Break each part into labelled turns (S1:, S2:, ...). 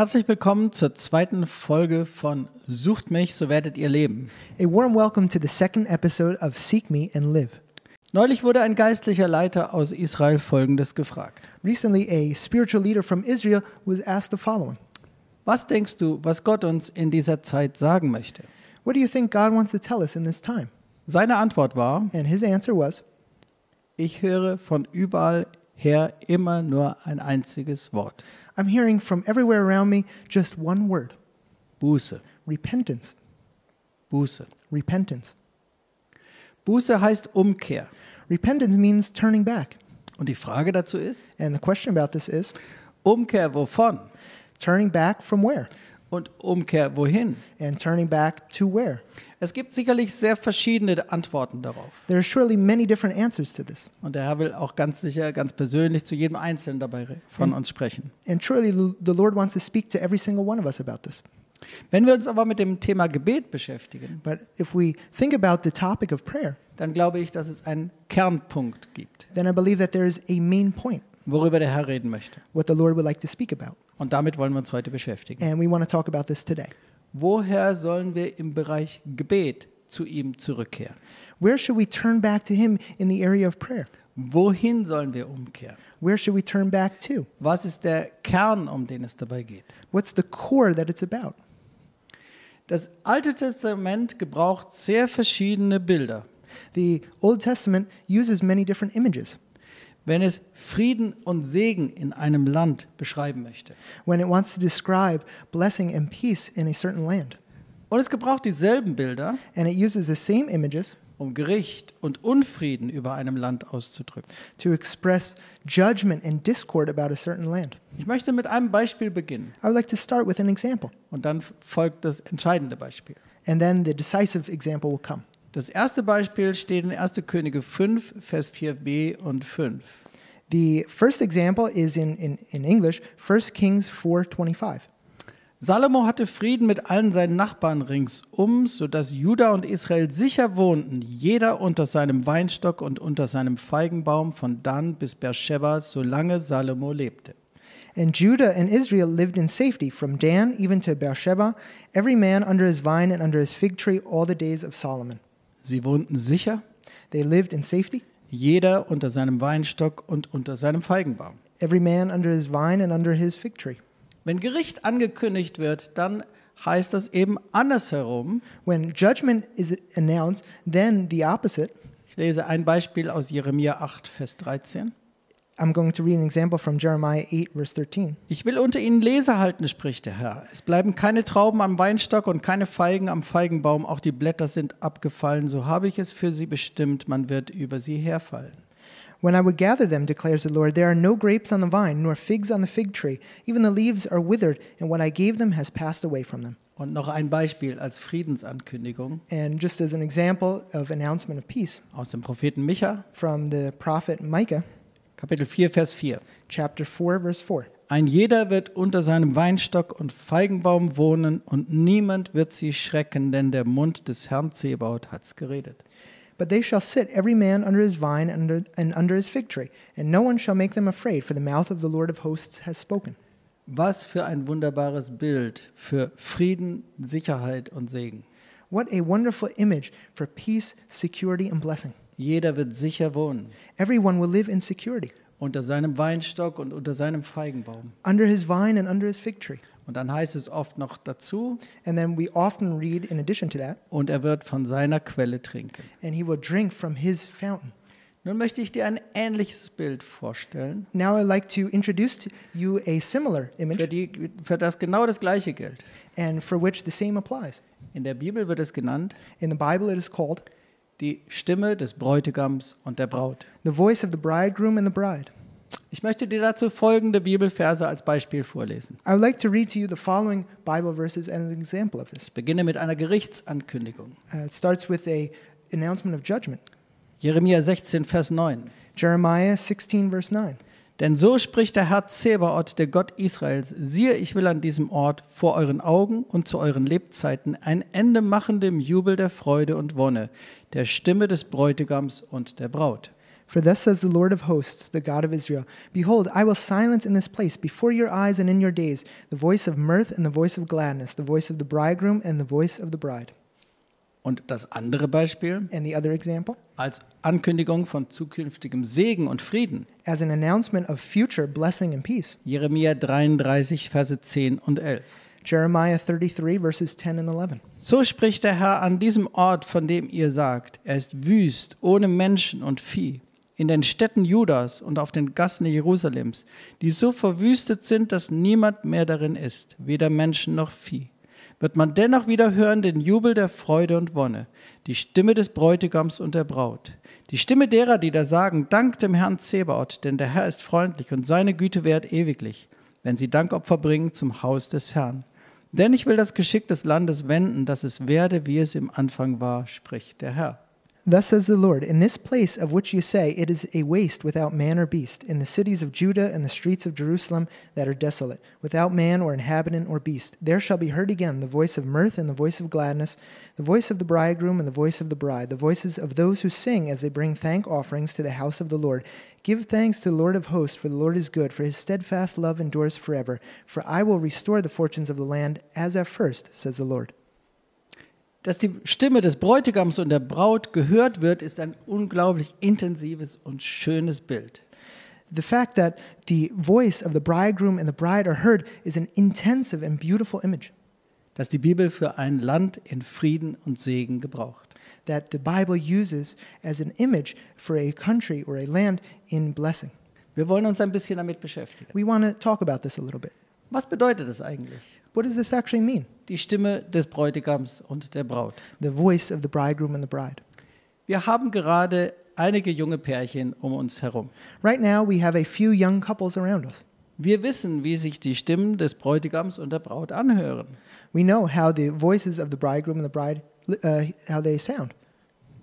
S1: Herzlich willkommen zur zweiten Folge von Sucht mich, so werdet ihr leben.
S2: A warm welcome to the second episode of Seek Me and Live.
S1: Neulich wurde ein geistlicher Leiter aus Israel Folgendes gefragt.
S2: Recently, a spiritual leader from Israel was asked the following
S1: Was denkst du, was Gott uns in dieser Zeit sagen möchte?
S2: What do you think God wants to tell us in this time?
S1: Seine Antwort war,
S2: And his answer was,
S1: ich höre von überall her immer nur ein einziges Wort.
S2: I'm hearing from everywhere around me just one word
S1: Buße,
S2: repentance.
S1: Buße.
S2: Repentance.
S1: Buße heißt Umkehr.
S2: Repentance means turning back.
S1: Und die Frage dazu ist,
S2: And the question about this is
S1: Umkehr wovon?
S2: turning back from where?
S1: Und Umkehr wohin?
S2: And turning back to where?
S1: Es gibt sicherlich sehr verschiedene Antworten darauf.
S2: There are surely many different answers to this.
S1: Und der Herr will auch ganz sicher, ganz persönlich zu jedem Einzelnen dabei von uns sprechen.
S2: And surely the Lord wants to speak to every single one of us about this.
S1: Wenn wir uns aber mit dem Thema Gebet beschäftigen,
S2: But if we think about the topic of prayer,
S1: dann glaube ich, dass es einen Kernpunkt gibt,
S2: then I believe that there is a main point,
S1: worüber der Herr reden möchte.
S2: what the Lord would like to speak about.
S1: Und damit wollen wir uns heute beschäftigen.
S2: And we want to talk about this today.
S1: Woher sollen wir im Bereich Gebet zu ihm zurückkehren?
S2: Where should we turn back to Him in the area of prayer?
S1: Wohin sollen wir umkehren?
S2: Where should we turn back to?
S1: Was ist der Kern, um den es dabei geht?
S2: What's the core that it's about?
S1: Das Alte Testament gebraucht sehr verschiedene Bilder,
S2: The Old Testament uses many different images
S1: wenn es Frieden und Segen in einem Land beschreiben möchte.
S2: when it wants to describe blessing and peace in a certain land.
S1: Und es gebraucht dieselben Bilder,
S2: And it uses the same images
S1: um Gericht und Unfrieden über einem Land auszudrücken.
S2: to express judgment and discord about a certain land.
S1: Ich möchte mit einem Beispiel beginnen
S2: I would like to start with an example,
S1: und dann folgt das entscheidende Beispiel.
S2: and then the decisive example will come.
S1: Das erste Beispiel steht in 1. Könige 5, Vers 4b und 5.
S2: The first example is in, in, in English, 1 Kings 4.25.
S1: Salomo hatte Frieden mit allen seinen Nachbarn ringsum, sodass Juda und Israel sicher wohnten, jeder unter seinem Weinstock und unter seinem Feigenbaum von Dan bis Beersheba, solange Salomo lebte.
S2: And Judah and Israel lived in safety from Dan even to Beersheba, every man under his vine and under his fig tree all the days of Solomon.
S1: Sie wohnten sicher,
S2: They lived in safety,
S1: jeder unter seinem Weinstock und unter seinem Feigenbaum.
S2: every man under his vine and under his fig tree.
S1: Wenn Gericht angekündigt wird, dann heißt das eben andersherum.
S2: When judgment is announced, then the opposite.
S1: Ich lese ein Beispiel aus Jeremia 8, Vers 13.
S2: I'm going to read an example from Jeremiah 8, verse 13.
S1: Ich will unter ihnen Lese halten, spricht der Herr. Es bleiben keine Trauben am Weinstock und keine Feigen am Feigenbaum, auch die Blätter sind abgefallen, so habe ich es für sie bestimmt, man wird über sie herfallen.
S2: When I would gather them, declares the Lord, there are no grapes on the vine, nor figs on the fig tree. Even the leaves are withered, and what I gave them has passed away from them.
S1: Und noch ein Beispiel als Friedensankündigung
S2: And just as an example of announcement of peace
S1: aus dem Propheten Micha,
S2: from the prophet Micah,
S1: Kapitel 4, Vers 4.
S2: chapter 4, verse 4.
S1: Ein jeder wird unter seinem Weinstock und Feigenbaum wohnen und niemand wird sie schrecken, denn der Mund des Herrn Zebaut hat's geredet.
S2: But they shall sit every man under his vine and under, and under his fig tree, and no one shall make them afraid, for the mouth of the Lord of hosts has spoken.
S1: Was für ein wunderbares Bild für Frieden, Sicherheit und Segen.
S2: What a wonderful image for peace, security, and blessing.
S1: Jeder wird sicher wohnen,
S2: Everyone will live in security,
S1: unter seinem Weinstock und unter seinem Feigenbaum.
S2: under his vine and under his fig tree.
S1: Und dann heißt es oft noch dazu,
S2: And then we often read, in addition to that,
S1: und er wird von seiner Quelle trinken.
S2: and he will drink from his fountain.
S1: Nun möchte ich dir ein ähnliches Bild vorstellen,
S2: Now I'd like to introduce to you a similar
S1: für,
S2: image,
S1: die, für das genau das Gleiche gilt.
S2: and for which the same applies.
S1: In der Bibel wird es genannt,
S2: In the Bible, it is called
S1: die Stimme des Bräutigams und der Braut.
S2: the voice of the bridegroom and the bride.
S1: Ich möchte dir dazu folgende Bibelverse als Beispiel vorlesen.
S2: I would like to read to you the following Bible verses as an example of this.
S1: Ich beginne mit einer Gerichtsankündigung.
S2: Uh, it starts with a announcement of judgment.
S1: Jeremia 16, Vers 9.
S2: Jeremiah 16, verse 9.
S1: Denn so spricht der Herr Zebaoth, der Gott Israels, siehe, ich will an diesem Ort vor euren Augen und zu euren Lebzeiten ein Ende machen dem Jubel der Freude und Wonne, der Stimme des Bräutigams und der Braut.
S2: For thus says the Lord of hosts, the God of Israel Behold, I will silence in this place, before your eyes and in your days, the voice of mirth and the voice of gladness, the voice of the bridegroom and the voice of the bride.
S1: Und das andere Beispiel
S2: And the other example,
S1: als Ankündigung von zukünftigem Segen und Frieden.
S2: as an announcement of future blessing and peace.
S1: Jeremia 33, Verse 10 und 11.
S2: Jeremiah 33, verses 10 and 11.
S1: So spricht der Herr an diesem Ort, von dem ihr sagt, er ist wüst, ohne Menschen und Vieh, in den Städten Judas und auf den Gassen Jerusalems, die so verwüstet sind, dass niemand mehr darin ist, weder Menschen noch Vieh. Wird man dennoch wieder hören den Jubel der Freude und Wonne, die Stimme des Bräutigams und der Braut, die Stimme derer, die da sagen, Dank dem Herrn Zebaoth, denn der Herr ist freundlich und seine Güte währt ewiglich, wenn sie Dankopfer bringen zum Haus des Herrn. Denn ich will das Geschick des Landes wenden, dass es werde, wie es im Anfang war, spricht der Herr.
S2: Thus says the Lord, In this place of which you say, It is a waste without man or beast, in the cities of Judah and the streets of Jerusalem that are desolate, without man or inhabitant or beast, there shall be heard again the voice of mirth and the voice of gladness, the voice of the bridegroom and the voice of the bride, the voices of those who sing as they bring thank offerings to the house of the Lord. Give thanks to the Lord of hosts, for the Lord is good, for his steadfast love endures forever. For I will restore the fortunes of the land as at first, says the Lord.
S1: Dass die Stimme des Bräutigams und der Braut gehört wird, ist ein unglaublich intensives und schönes Bild.
S2: The fact that the voice of the bridegroom and the bride are heard is an intensive and beautiful image
S1: Das die Bibel für ein Land in Frieden und Segen gebraucht.
S2: that the Bible uses as an image for a country or a land in blessing.
S1: Wir wollen uns ein bisschen damit beschäftigen.
S2: We want to talk about this a little bit.
S1: Was bedeutet es eigentlich?
S2: What does this actually mean?
S1: Die Stimme des Bräutigams und der Braut.
S2: The voice of the bridegroom and the bride.
S1: Wir haben gerade einige junge Pärchen um uns herum.
S2: Right now, we have a few young couples around us.
S1: Wir wissen, wie sich die Stimmen des Bräutigams und der Braut anhören.
S2: We know how the voices of the bridegroom and the bride, uh, how they sound.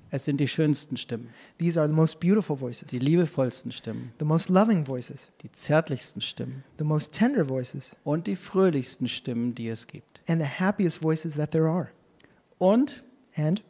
S1: Es sind die schönsten Stimmen,
S2: These are the most beautiful voices,
S1: die liebevollsten Stimmen,
S2: the most loving voices,
S1: die zärtlichsten Stimmen
S2: the most tender voices,
S1: und die fröhlichsten Stimmen, die es gibt.
S2: and the happiest voices that there are.
S1: Und
S2: And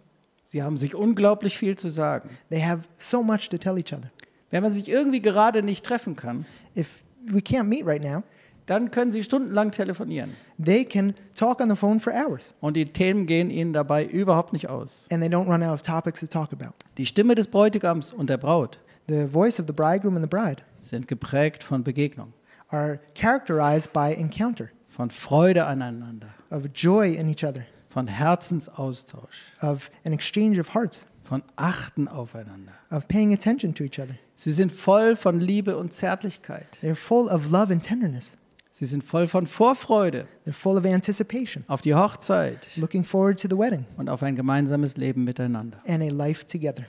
S1: sie haben sich unglaublich viel zu sagen.
S2: they have so much to tell each other.
S1: Wenn man sich irgendwie gerade nicht treffen kann,
S2: If we can't meet right now,
S1: dann können sie stundenlang telefonieren.
S2: they can talk on the phone for hours
S1: Und die Themen gehen ihnen dabei überhaupt nicht aus.
S2: and they don't run out of topics to talk about.
S1: Die Stimme des Bräutigams und der Braut
S2: The voice of the bridegroom and the bride
S1: sind geprägt von Begegnung,
S2: are characterized by encounter,
S1: von Freude aneinander,
S2: of joy in each other,
S1: von Herzensaustausch,
S2: of an exchange of hearts,
S1: von Achten aufeinander.
S2: of paying attention to each other.
S1: Sie sind voll von Liebe und Zärtlichkeit.
S2: They're full of love and tenderness.
S1: Sie sind voll von Vorfreude
S2: They're full of anticipation,
S1: auf die Hochzeit
S2: looking forward to the wedding
S1: und auf ein gemeinsames Leben miteinander.
S2: and a life together.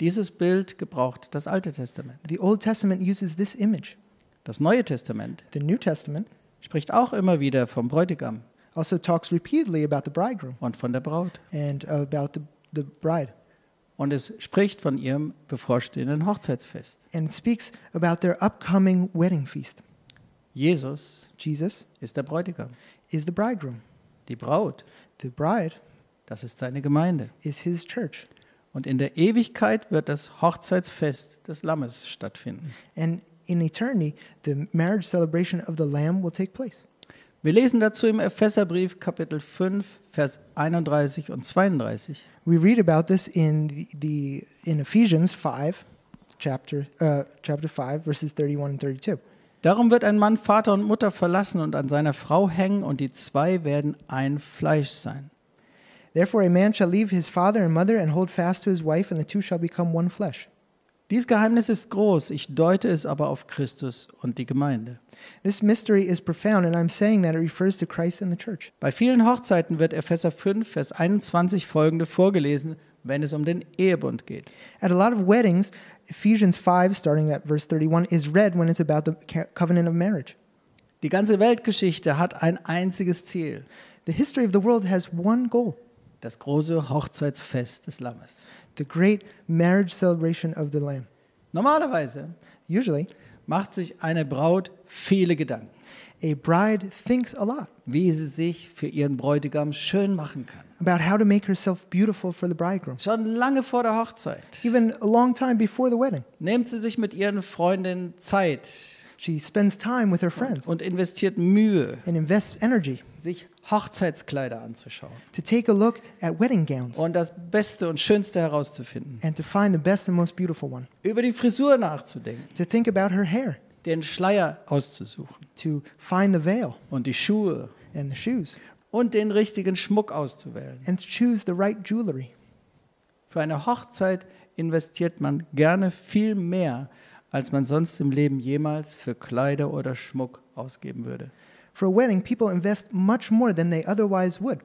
S1: Dieses Bild gebraucht das Alte Testament.
S2: The Old Testament uses this image.
S1: Das Neue Testament
S2: The New Testament
S1: spricht auch immer wieder vom Bräutigam
S2: also talks repeatedly about the bridegroom
S1: und von der Braut.
S2: and about the, the bride.
S1: Und es spricht von ihrem bevorstehenden Hochzeitsfest.
S2: And speaks about their upcoming wedding feast.
S1: Jesus
S2: Jesus
S1: ist der Bräutigam.
S2: is the bridegroom.
S1: Die Braut,
S2: The bride
S1: das ist seine Gemeinde.
S2: is his church.
S1: Und in der Ewigkeit wird das Hochzeitsfest des Lammes stattfinden.
S2: And in eternity, the marriage celebration of the Lamb will take place.
S1: Wir lesen dazu im Epheserbrief Kapitel 5, Vers 31 und 32.
S2: We read about this in the, the in Ephesians 5, chapter uh, chapter 5, verses 31 and 32.
S1: Darum wird ein Mann Vater und Mutter verlassen und an seiner Frau hängen und die zwei werden ein Fleisch sein.
S2: Therefore, a man shall leave his father and mother and hold fast to his wife, and the two shall become one flesh.
S1: Dies Geheimnis ist groß, ich deute es aber auf Christus und die Gemeinde.
S2: This mystery is profound, and I'm saying that it refers to Christ and the church.
S1: Bei vielen Hochzeiten wird Epheser 5, Vers 21 folgende vorgelesen, wenn es um den Ehebund geht.
S2: At a lot of weddings, Ephesians 5, starting at verse 31, is read when it's about the covenant of marriage.
S1: Die ganze Weltgeschichte hat ein einziges Ziel,
S2: The history of the world has one goal
S1: das große Hochzeitsfest des Lammes.
S2: the great marriage celebration of the Lamb.
S1: Normalerweise
S2: Usually,
S1: macht sich eine Braut viele Gedanken,
S2: a bride thinks a lot
S1: wie sie sich für ihren Bräutigam schön machen kann.
S2: About how to make herself beautiful for the bridegroom.
S1: Schon lange vor der Hochzeit.
S2: Even a long time before the wedding,
S1: nimmt sie sich mit ihren Freundinnen Zeit
S2: she spends time with her friends.
S1: und investiert Mühe,
S2: and invests energy
S1: sich Hochzeitskleider anzuschauen.
S2: to take a look at wedding gowns
S1: und das Beste und Schönste herauszufinden,
S2: and to find the best and most beautiful one,
S1: über die Frisur nachzudenken,
S2: to think about her hair,
S1: den Schleier auszusuchen.
S2: To find the veil
S1: und die Schuhe.
S2: and the shoes,
S1: und den richtigen Schmuck auszuwählen.
S2: and choose the right jewelry.
S1: Für eine Hochzeit investiert man gerne viel mehr, als man sonst im Leben jemals für Kleider oder Schmuck ausgeben würde.
S2: For a wedding, people invest much more than they otherwise would.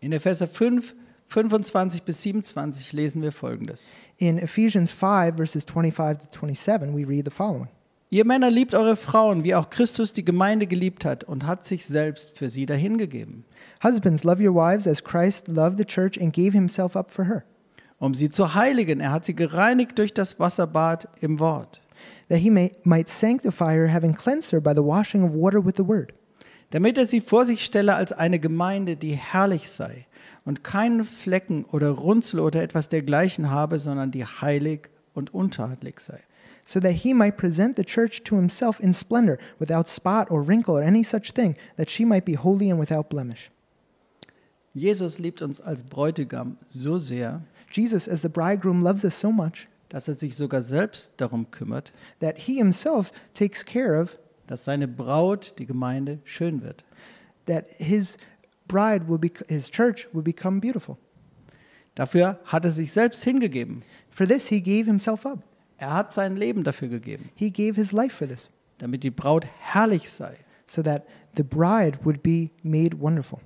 S1: In Epheser 5, 25 bis 27 lesen wir folgendes.
S2: In Ephesians 5, verses 25 to 27, we read the following
S1: Ihr Männer liebt eure Frauen, wie auch Christus die Gemeinde geliebt hat und hat sich selbst für sie dahingegeben,
S2: Husbands, love your wives as Christ loved the church and gave himself up for her,
S1: um sie zu heiligen. Er hat sie gereinigt durch das Wasserbad im Wort,
S2: that he may, might sanctify her, having cleansed her by the washing of water with the word,
S1: damit er sie vor sich stelle als eine Gemeinde, die herrlich sei und keinen Flecken oder Runzel oder etwas dergleichen habe, sondern die heilig und untadelig sei.
S2: So that he might present the church to himself in splendor, without spot or wrinkle or any such thing, that she might be holy and without blemish.
S1: Jesus liebt uns als Bräutigam so sehr,
S2: Jesus, as the bridegroom, loves us so much
S1: dass er sich sogar selbst darum kümmert,
S2: that he himself takes care of
S1: dass seine Braut, die Gemeinde, schön wird.
S2: that his bride will be his church will become beautiful.
S1: Dafür hat er sich selbst hingegeben.
S2: For this he gave himself up.
S1: Er hat sein Leben dafür gegeben,
S2: He gave his life for this,
S1: damit die Braut herrlich sei
S2: so that the bride would be made wonderful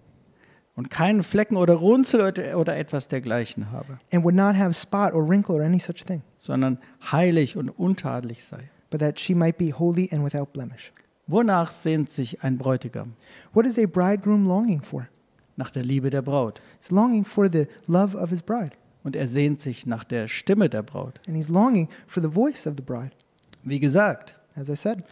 S1: und keinen Flecken oder Runzel oder etwas dergleichen habe,
S2: and would not have spot or wrinkle or any such thing,
S1: sondern heilig und untadelig sei.
S2: but that she might be holy and without blemish.
S1: Wonach sehnt sich ein Bräutigam?
S2: What is a bridegroom longing for?
S1: Nach der Liebe der Braut.
S2: He's longing for the love of his bride,
S1: Und er sehnt sich nach der Stimme der Braut.
S2: and he's longing for the voice of the bride.
S1: Wie gesagt,
S2: As I said,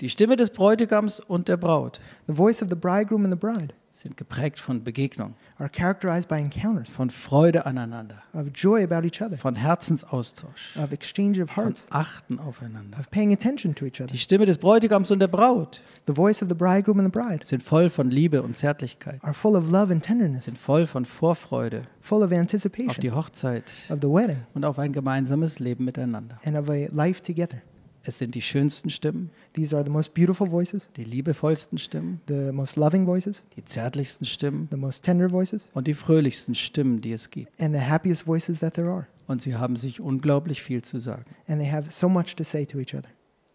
S1: die Stimme des Bräutigams und der Braut
S2: the voice of the bridegroom and the bride
S1: sind geprägt von Begegnung,
S2: are characterized by encounters
S1: von Freude aneinander,
S2: of joy about each other,
S1: von Herzensaustausch,
S2: of exchange of
S1: von
S2: hearts,
S1: Achten aufeinander.
S2: of paying attention to each other.
S1: Die Stimme des Bräutigams und der Braut
S2: The voice of the bridegroom and the bride
S1: sind voll von Liebe und Zärtlichkeit,
S2: are full of love and tenderness,
S1: sind voll von Vorfreude
S2: full of
S1: auf
S2: anticipation
S1: die Hochzeit
S2: of the wedding
S1: und auf ein gemeinsames Leben miteinander.
S2: and of a life together.
S1: Es sind die schönsten Stimmen,
S2: These are the most beautiful voices,
S1: die liebevollsten Stimmen,
S2: the most loving voices,
S1: die zärtlichsten Stimmen
S2: the most tender voices,
S1: und die fröhlichsten Stimmen, die es gibt.
S2: and the happiest voices that there are.
S1: Und sie haben sich unglaublich viel zu sagen.
S2: And they have so much to say to each other.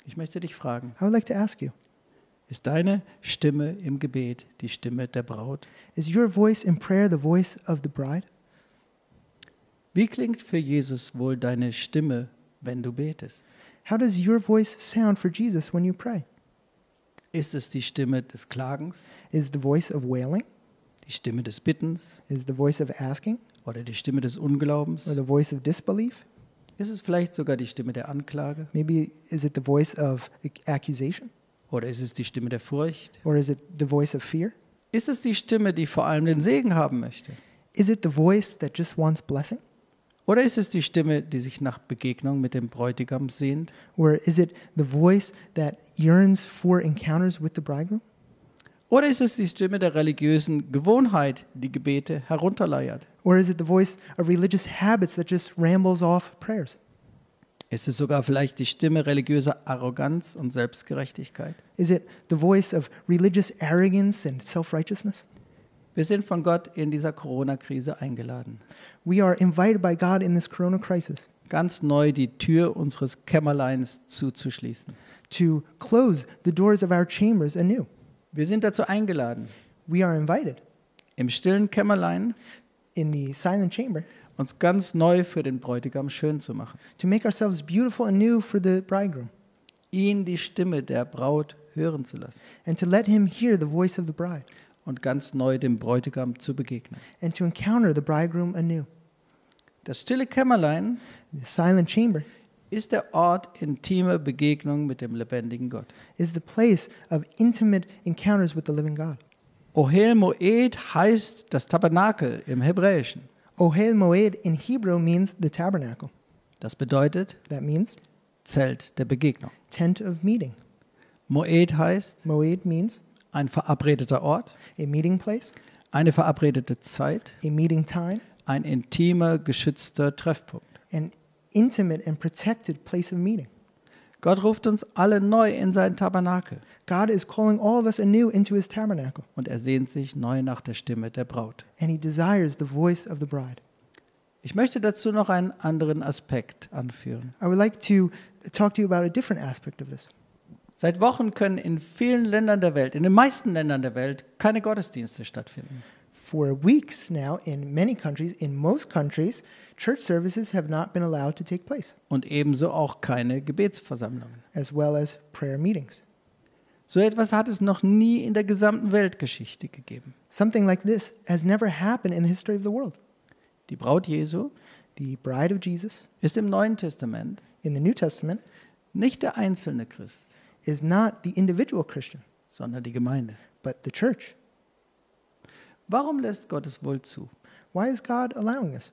S1: Ich möchte dich fragen,
S2: I would like to ask you
S1: ist deine Stimme im Gebet die Stimme der Braut?
S2: is your voice in prayer the voice of the bride?
S1: Wie klingt für Jesus wohl deine Stimme, wenn du betest?
S2: How does your voice sound for Jesus when you pray?
S1: Ist es die Stimme des Klagens,
S2: Is the voice of wailing?
S1: die Stimme des Bittens
S2: Is the voice of asking?
S1: oder die Stimme des Unglaubens?
S2: Or the voice of disbelief?
S1: Ist es vielleicht sogar die Stimme der Anklage
S2: Maybe is it the voice of accusation?
S1: oder ist es die Stimme der Furcht?
S2: Or is it the voice of fear?
S1: Ist es die Stimme, die vor allem den Segen haben möchte?
S2: Is it the voice that just wants blessing?
S1: Oder ist es die Stimme, die sich nach Begegnung mit dem Bräutigam sehnt?
S2: Or is it the voice that yearns for encounters with the bridegroom?
S1: Oder ist es die Stimme der religiösen Gewohnheit, die Gebete herunterleiert?
S2: Or is it the voice of religious habits that just rambles off prayers?
S1: Ist es sogar vielleicht die Stimme religiöser Arroganz und Selbstgerechtigkeit?
S2: Is it the voice of religious arrogance and self righteousness?
S1: Wir sind von Gott in dieser Corona-Krise eingeladen,
S2: We are invited by God in this corona crisis
S1: ganz neu die Tür unseres Kämmerleins zuzuschließen.
S2: to close the doors of our chambers anew.
S1: Wir sind dazu eingeladen,
S2: We are invited
S1: im stillen Kämmerlein
S2: in the silent chamber
S1: uns ganz neu für den Bräutigam schön zu machen,
S2: to make ourselves beautiful and new for the bridegroom
S1: ihn die Stimme der Braut hören zu lassen.
S2: and to let him hear the voice of the bride
S1: und ganz neu dem Bräutigam zu begegnen.
S2: and to encounter the bridegroom anew.
S1: Das stille Kämmerlein
S2: The silent chamber
S1: ist der Ort intimer Begegnung mit dem lebendigen Gott.
S2: is the place of intimate encounters with the living God.
S1: Ohel Moed heißt das Tabernakel im Hebräischen.
S2: Ohel Moed in Hebrew means the tabernacle.
S1: Das bedeutet
S2: That means
S1: Zelt der Begegnung.
S2: tent of meeting.
S1: Moed heißt
S2: Moed means
S1: ein verabredeter Ort,
S2: a meeting place,
S1: eine verabredete Zeit,
S2: a meeting time,
S1: ein intimer, geschützter Treffpunkt.
S2: an intimate and protected place of meeting.
S1: Gott ruft uns alle neu in sein Tabernakel
S2: God is calling all of us anew into his tabernacle,
S1: und er sehnt sich neu nach der Stimme der Braut.
S2: and he desires the voice of the bride.
S1: Ich möchte dazu noch einen anderen Aspekt anführen.
S2: I would like to talk to you about a different aspect of this.
S1: Seit Wochen können in vielen Ländern der Welt, in den meisten Ländern der Welt, keine Gottesdienste stattfinden.
S2: For weeks now, in many countries, in most countries, church services have not been allowed to take place,
S1: Und ebenso auch keine Gebetsversammlungen.
S2: as well as prayer meetings.
S1: So etwas hat es noch nie in der gesamten Weltgeschichte gegeben.
S2: Something like this has never happened in the history of the world.
S1: Die Braut Jesu
S2: The bride of Jesus
S1: ist im Neuen Testament
S2: in the New Testament
S1: nicht der einzelne Christ,
S2: is not the individual Christian,
S1: sondern die Gemeinde.
S2: but the church.
S1: Warum lässt Gott es wohl zu,
S2: Why is God allowing this?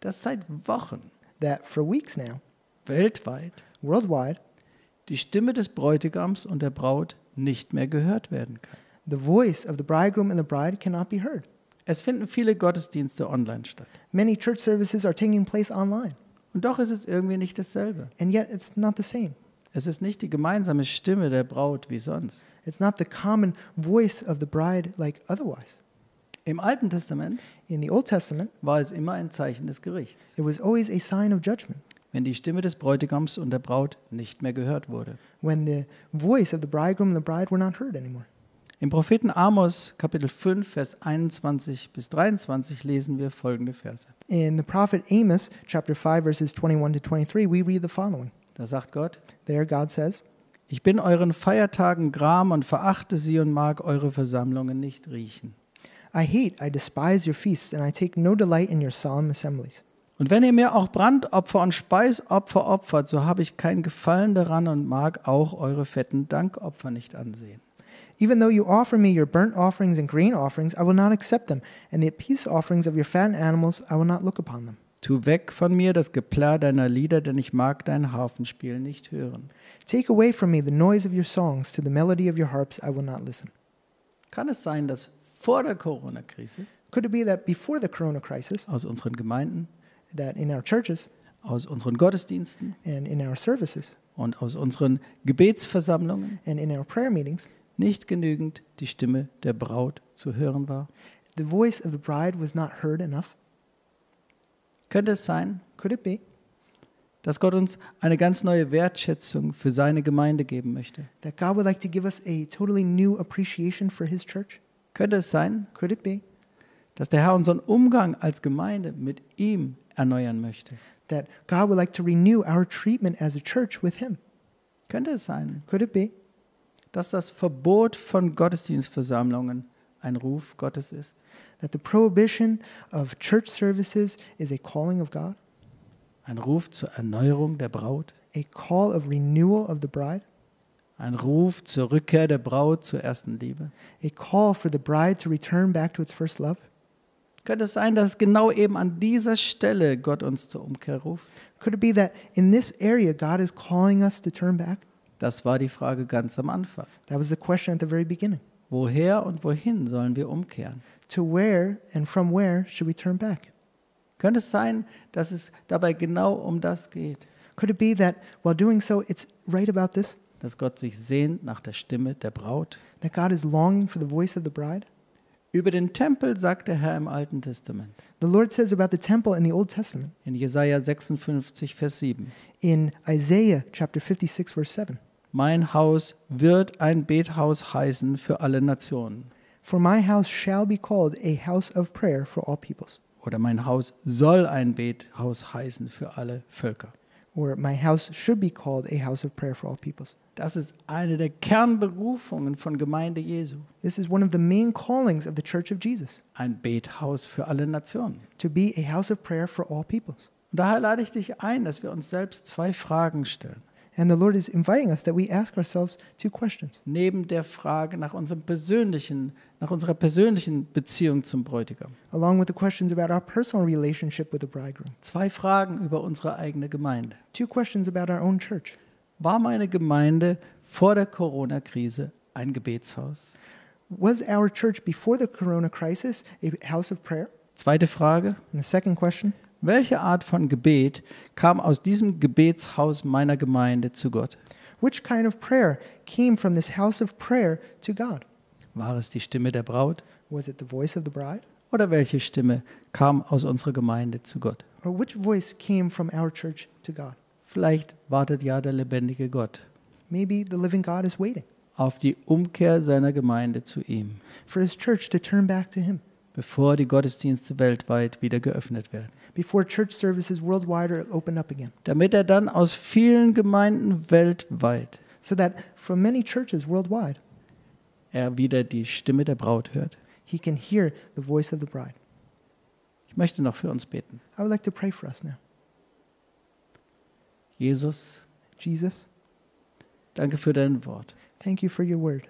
S1: dass seit Wochen
S2: That for weeks now,
S1: weltweit
S2: worldwide,
S1: die Stimme des Bräutigams und der Braut nicht mehr gehört werden kann?
S2: the voice of the bridegroom and the bride cannot be heard.
S1: Es finden viele Gottesdienste online statt.
S2: Many church services are taking place online,
S1: Und doch ist es irgendwie nicht dasselbe.
S2: and yet it's not the same.
S1: Es ist nicht die gemeinsame Stimme der Braut wie sonst.
S2: It's not the common voice of the bride like otherwise.
S1: Im Alten Testament
S2: In the Old Testament,
S1: war es immer ein Zeichen des Gerichts,
S2: it was always a sign of judgment
S1: wenn die Stimme des Bräutigams und der Braut nicht mehr gehört wurde.
S2: when the voice of the bridegroom and the bride were not heard anymore.
S1: Im Propheten Amos Kapitel 5 Vers 21 bis 23 lesen wir folgende Verse.
S2: In the prophet Amos, chapter 5, verses 21 to 23, we read the following.
S1: Da sagt Gott:
S2: There, God says,
S1: Ich bin euren Feiertagen gram und verachte sie und mag eure Versammlungen nicht riechen.
S2: I hate, I despise your feasts, and I take no delight in your solemn assemblies.
S1: Und wenn ihr mir auch Brandopfer und Speisopfer opfert, so habe ich kein Gefallen daran und mag auch eure fetten Dankopfer nicht ansehen.
S2: Even though you offer me your burnt offerings and grain offerings, I will not accept them, and the peace offerings of your fattened animals, I will not look upon them.
S1: Tu weg von mir das Geplärr deiner Lieder, denn ich mag dein Harfenspiel nicht hören.
S2: Take away from me the noise of your songs, to the melody of your harps I will not listen.
S1: Kann es sein, dass vor der Corona-Krise
S2: Could it be that before the corona crisis,
S1: aus unseren Gemeinden,
S2: that in our churches
S1: aus unseren Gottesdiensten
S2: and in our services
S1: und aus unseren Gebetsversammlungen
S2: and in our prayer meetings,
S1: nicht genügend die Stimme der Braut zu hören war?
S2: the voice of the bride was not heard enough?
S1: Könnte es sein,
S2: Could it be
S1: dass Gott uns eine ganz neue Wertschätzung für seine Gemeinde geben möchte?
S2: that God would like to give us a totally new appreciation for His church?
S1: Könnte es sein,
S2: Could it be
S1: dass der Herr unseren Umgang als Gemeinde mit ihm erneuern möchte?
S2: that God would like to renew our treatment as a church with Him?
S1: Könnte es sein,
S2: Could it be
S1: dass das Verbot von Gottesdienstversammlungen ein Ruf Gottes ist?
S2: that the prohibition of church services is a calling of God,
S1: Ein Ruf zur Erneuerung der Braut?
S2: a call of renewal of the bride,
S1: Ein Ruf zur Rückkehr der Braut zur ersten Liebe?
S2: a call for the bride to return back to its first love?
S1: Könnte es sein, dass genau eben an dieser Stelle Gott uns zur Umkehr ruft?
S2: Could it be that in this area God is calling us to turn back?
S1: Das war die Frage ganz am Anfang.
S2: That was the question at the very beginning.
S1: Woher und wohin sollen wir umkehren?
S2: To where and from where should we turn back?
S1: Könnte es sein, dass es dabei genau um das geht,
S2: Could it be that while doing so, it's right about this?
S1: dass Gott sich sehnt nach der Stimme der Braut?
S2: That God is longing for the voice of the bride?
S1: Über den Tempel sagt der Herr im Alten Testament,
S2: The Lord says about the temple in the Old Testament,
S1: in Jesaja 56, Vers 7.
S2: in Isaiah chapter 56, verse 7
S1: Mein Haus wird ein Bethaus heißen für alle Nationen.
S2: For my house shall be called a house of prayer for all peoples,
S1: Oder mein Haus soll ein Bethaus heißen für alle Völker.
S2: or my house should be called a house of prayer for all peoples.
S1: Das ist eine der Kernberufungen von Gemeinde Jesu.
S2: This is one of the main callings of the Church of Jesus
S1: Ein Bethaus für alle Nationen.
S2: to be a house of prayer for all peoples.
S1: Und daher lade ich dich ein, dass wir uns selbst zwei Fragen stellen.
S2: And the Lord is inviting us that we ask ourselves two questions.
S1: Neben der Frage nach unserem persönlichen, nach unserer persönlichen Beziehung zum Bräutigam.
S2: along with the questions about our personal relationship with the bridegroom.
S1: Zwei Fragen über unsere eigene Gemeinde.
S2: Two questions about our own church.
S1: War meine Gemeinde vor der Corona-Krise ein Gebetshaus?
S2: Was our church before the corona crisis a house of prayer?
S1: Zweite Frage.
S2: And the second question
S1: Welche Art von Gebet kam aus diesem Gebetshaus meiner Gemeinde zu Gott?
S2: Which kind of prayer came from this house of prayer to God?
S1: War es die Stimme der Braut?
S2: Was it the voice of the bride?
S1: Oder welche Stimme kam aus unserer Gemeinde zu Gott?
S2: Or which voice came from our church to God?
S1: Vielleicht wartet ja der lebendige Gott
S2: Maybe the living God is waiting
S1: auf die Umkehr seiner Gemeinde zu ihm,
S2: for his church to turn back to him
S1: bevor die Gottesdienste weltweit wieder geöffnet werden.
S2: before church services worldwide are opened up again.
S1: Damit er dann aus vielen Gemeinden weltweit
S2: So that from many churches worldwide,
S1: er wieder die Stimme der Braut hört.
S2: he can hear the voice of the bride.
S1: Ich möchte noch für uns beten.
S2: I would like to pray for us now.
S1: Jesus,
S2: Jesus,
S1: danke für dein Wort.
S2: thank you for your word.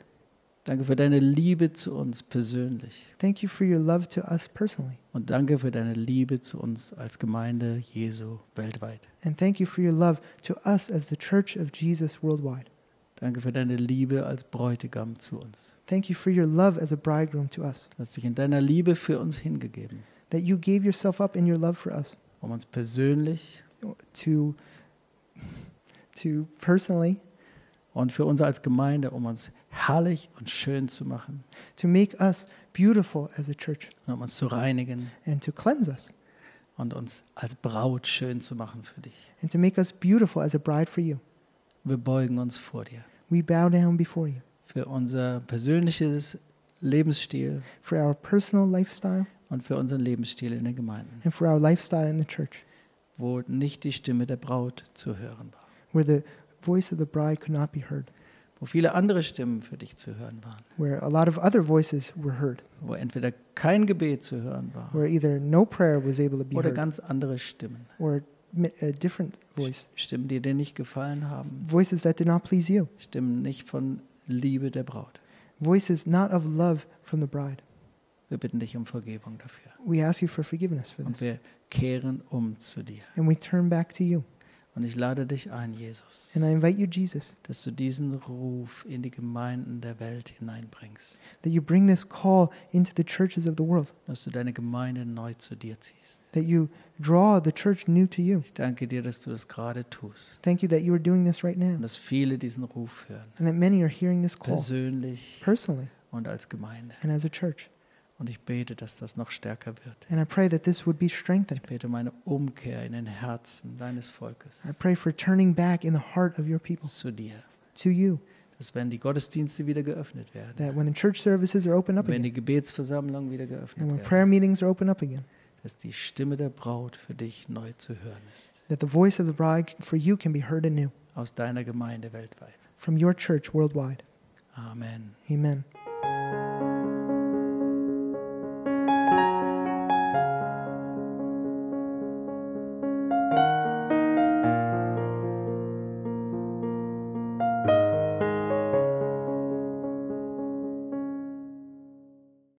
S1: Danke für deine Liebe zu uns persönlich.
S2: Thank you for your love to us personally.
S1: Und danke für deine Liebe zu uns als Gemeinde Jesu weltweit.
S2: And thank you for your love to us as the church of Jesus worldwide.
S1: Danke für deine Liebe als Bräutigam zu uns.
S2: Thank you for your love as a bridegroom to us.
S1: Du hast dich in deiner Liebe für uns hingegeben,
S2: That you gave yourself up in your love for us
S1: um uns persönlich
S2: to to personally
S1: und für uns als Gemeinde, um uns herrlich und schön zu machen.
S2: To make us beautiful as a church.
S1: Und um uns zu reinigen.
S2: And to cleanse us.
S1: Und uns als Braut schön zu machen für dich.
S2: and to make us beautiful as a bride for you.
S1: Wir beugen uns vor dir.
S2: We bow down before you.
S1: Für unser persönliches Lebensstil.
S2: For our personal lifestyle.
S1: Und für unseren Lebensstil in den Gemeinden,
S2: and for our lifestyle in the church.
S1: Wo nicht die Stimme der Braut zu hören war,
S2: where the voice of the bride could not be heard,
S1: wo viele andere Stimmen für dich zu hören waren,
S2: where a lot of other voices were heard,
S1: wo entweder kein Gebet zu hören war
S2: where either no prayer was able to be
S1: oder
S2: heard
S1: ganz andere Stimmen,
S2: or a different voice,
S1: Stimmen, die dir nicht gefallen haben,
S2: voices that did not please you,
S1: Stimmen nicht von Liebe der Braut.
S2: voices not of love from the bride.
S1: Wir bitten dich um Vergebung dafür
S2: We ask you for forgiveness for
S1: und
S2: this.
S1: wir kehren um zu dir.
S2: And we turn back to you.
S1: Und ich lade dich ein, Jesus,
S2: And I invite you, Jesus,
S1: dass du diesen Ruf in die Gemeinden der Welt hineinbringst,
S2: that you bring this call into the churches of the world,
S1: dass du deine Gemeinde neu zu dir ziehst.
S2: that you draw the church new to you.
S1: Ich danke dir, dass du das gerade tust
S2: Thank you that you are doing this right now
S1: und dass viele diesen Ruf hören,
S2: and that many are hearing this call
S1: persönlich
S2: personally
S1: und als Gemeinde.
S2: and as a church.
S1: Und ich bete, dass das noch stärker wird.
S2: And I pray that this would be strengthened.
S1: Ich bete um eine Umkehr in den Herzen deines
S2: I
S1: Volkes
S2: pray for turning back in the heart of your people
S1: zu dir.
S2: to you,
S1: Dass wenn die Gottesdienste wieder geöffnet
S2: that
S1: werden,
S2: when the church services are open up
S1: wenn
S2: again
S1: die Gebetsversammlungen wieder
S2: and
S1: geöffnet
S2: when
S1: werden,
S2: prayer meetings are open up again,
S1: dass die Stimme der Braut für dich neu zu hören ist.
S2: that the voice of the bride for you can be heard anew
S1: Aus deiner Gemeinde weltweit.
S2: from your church worldwide.
S1: Amen.
S2: Amen.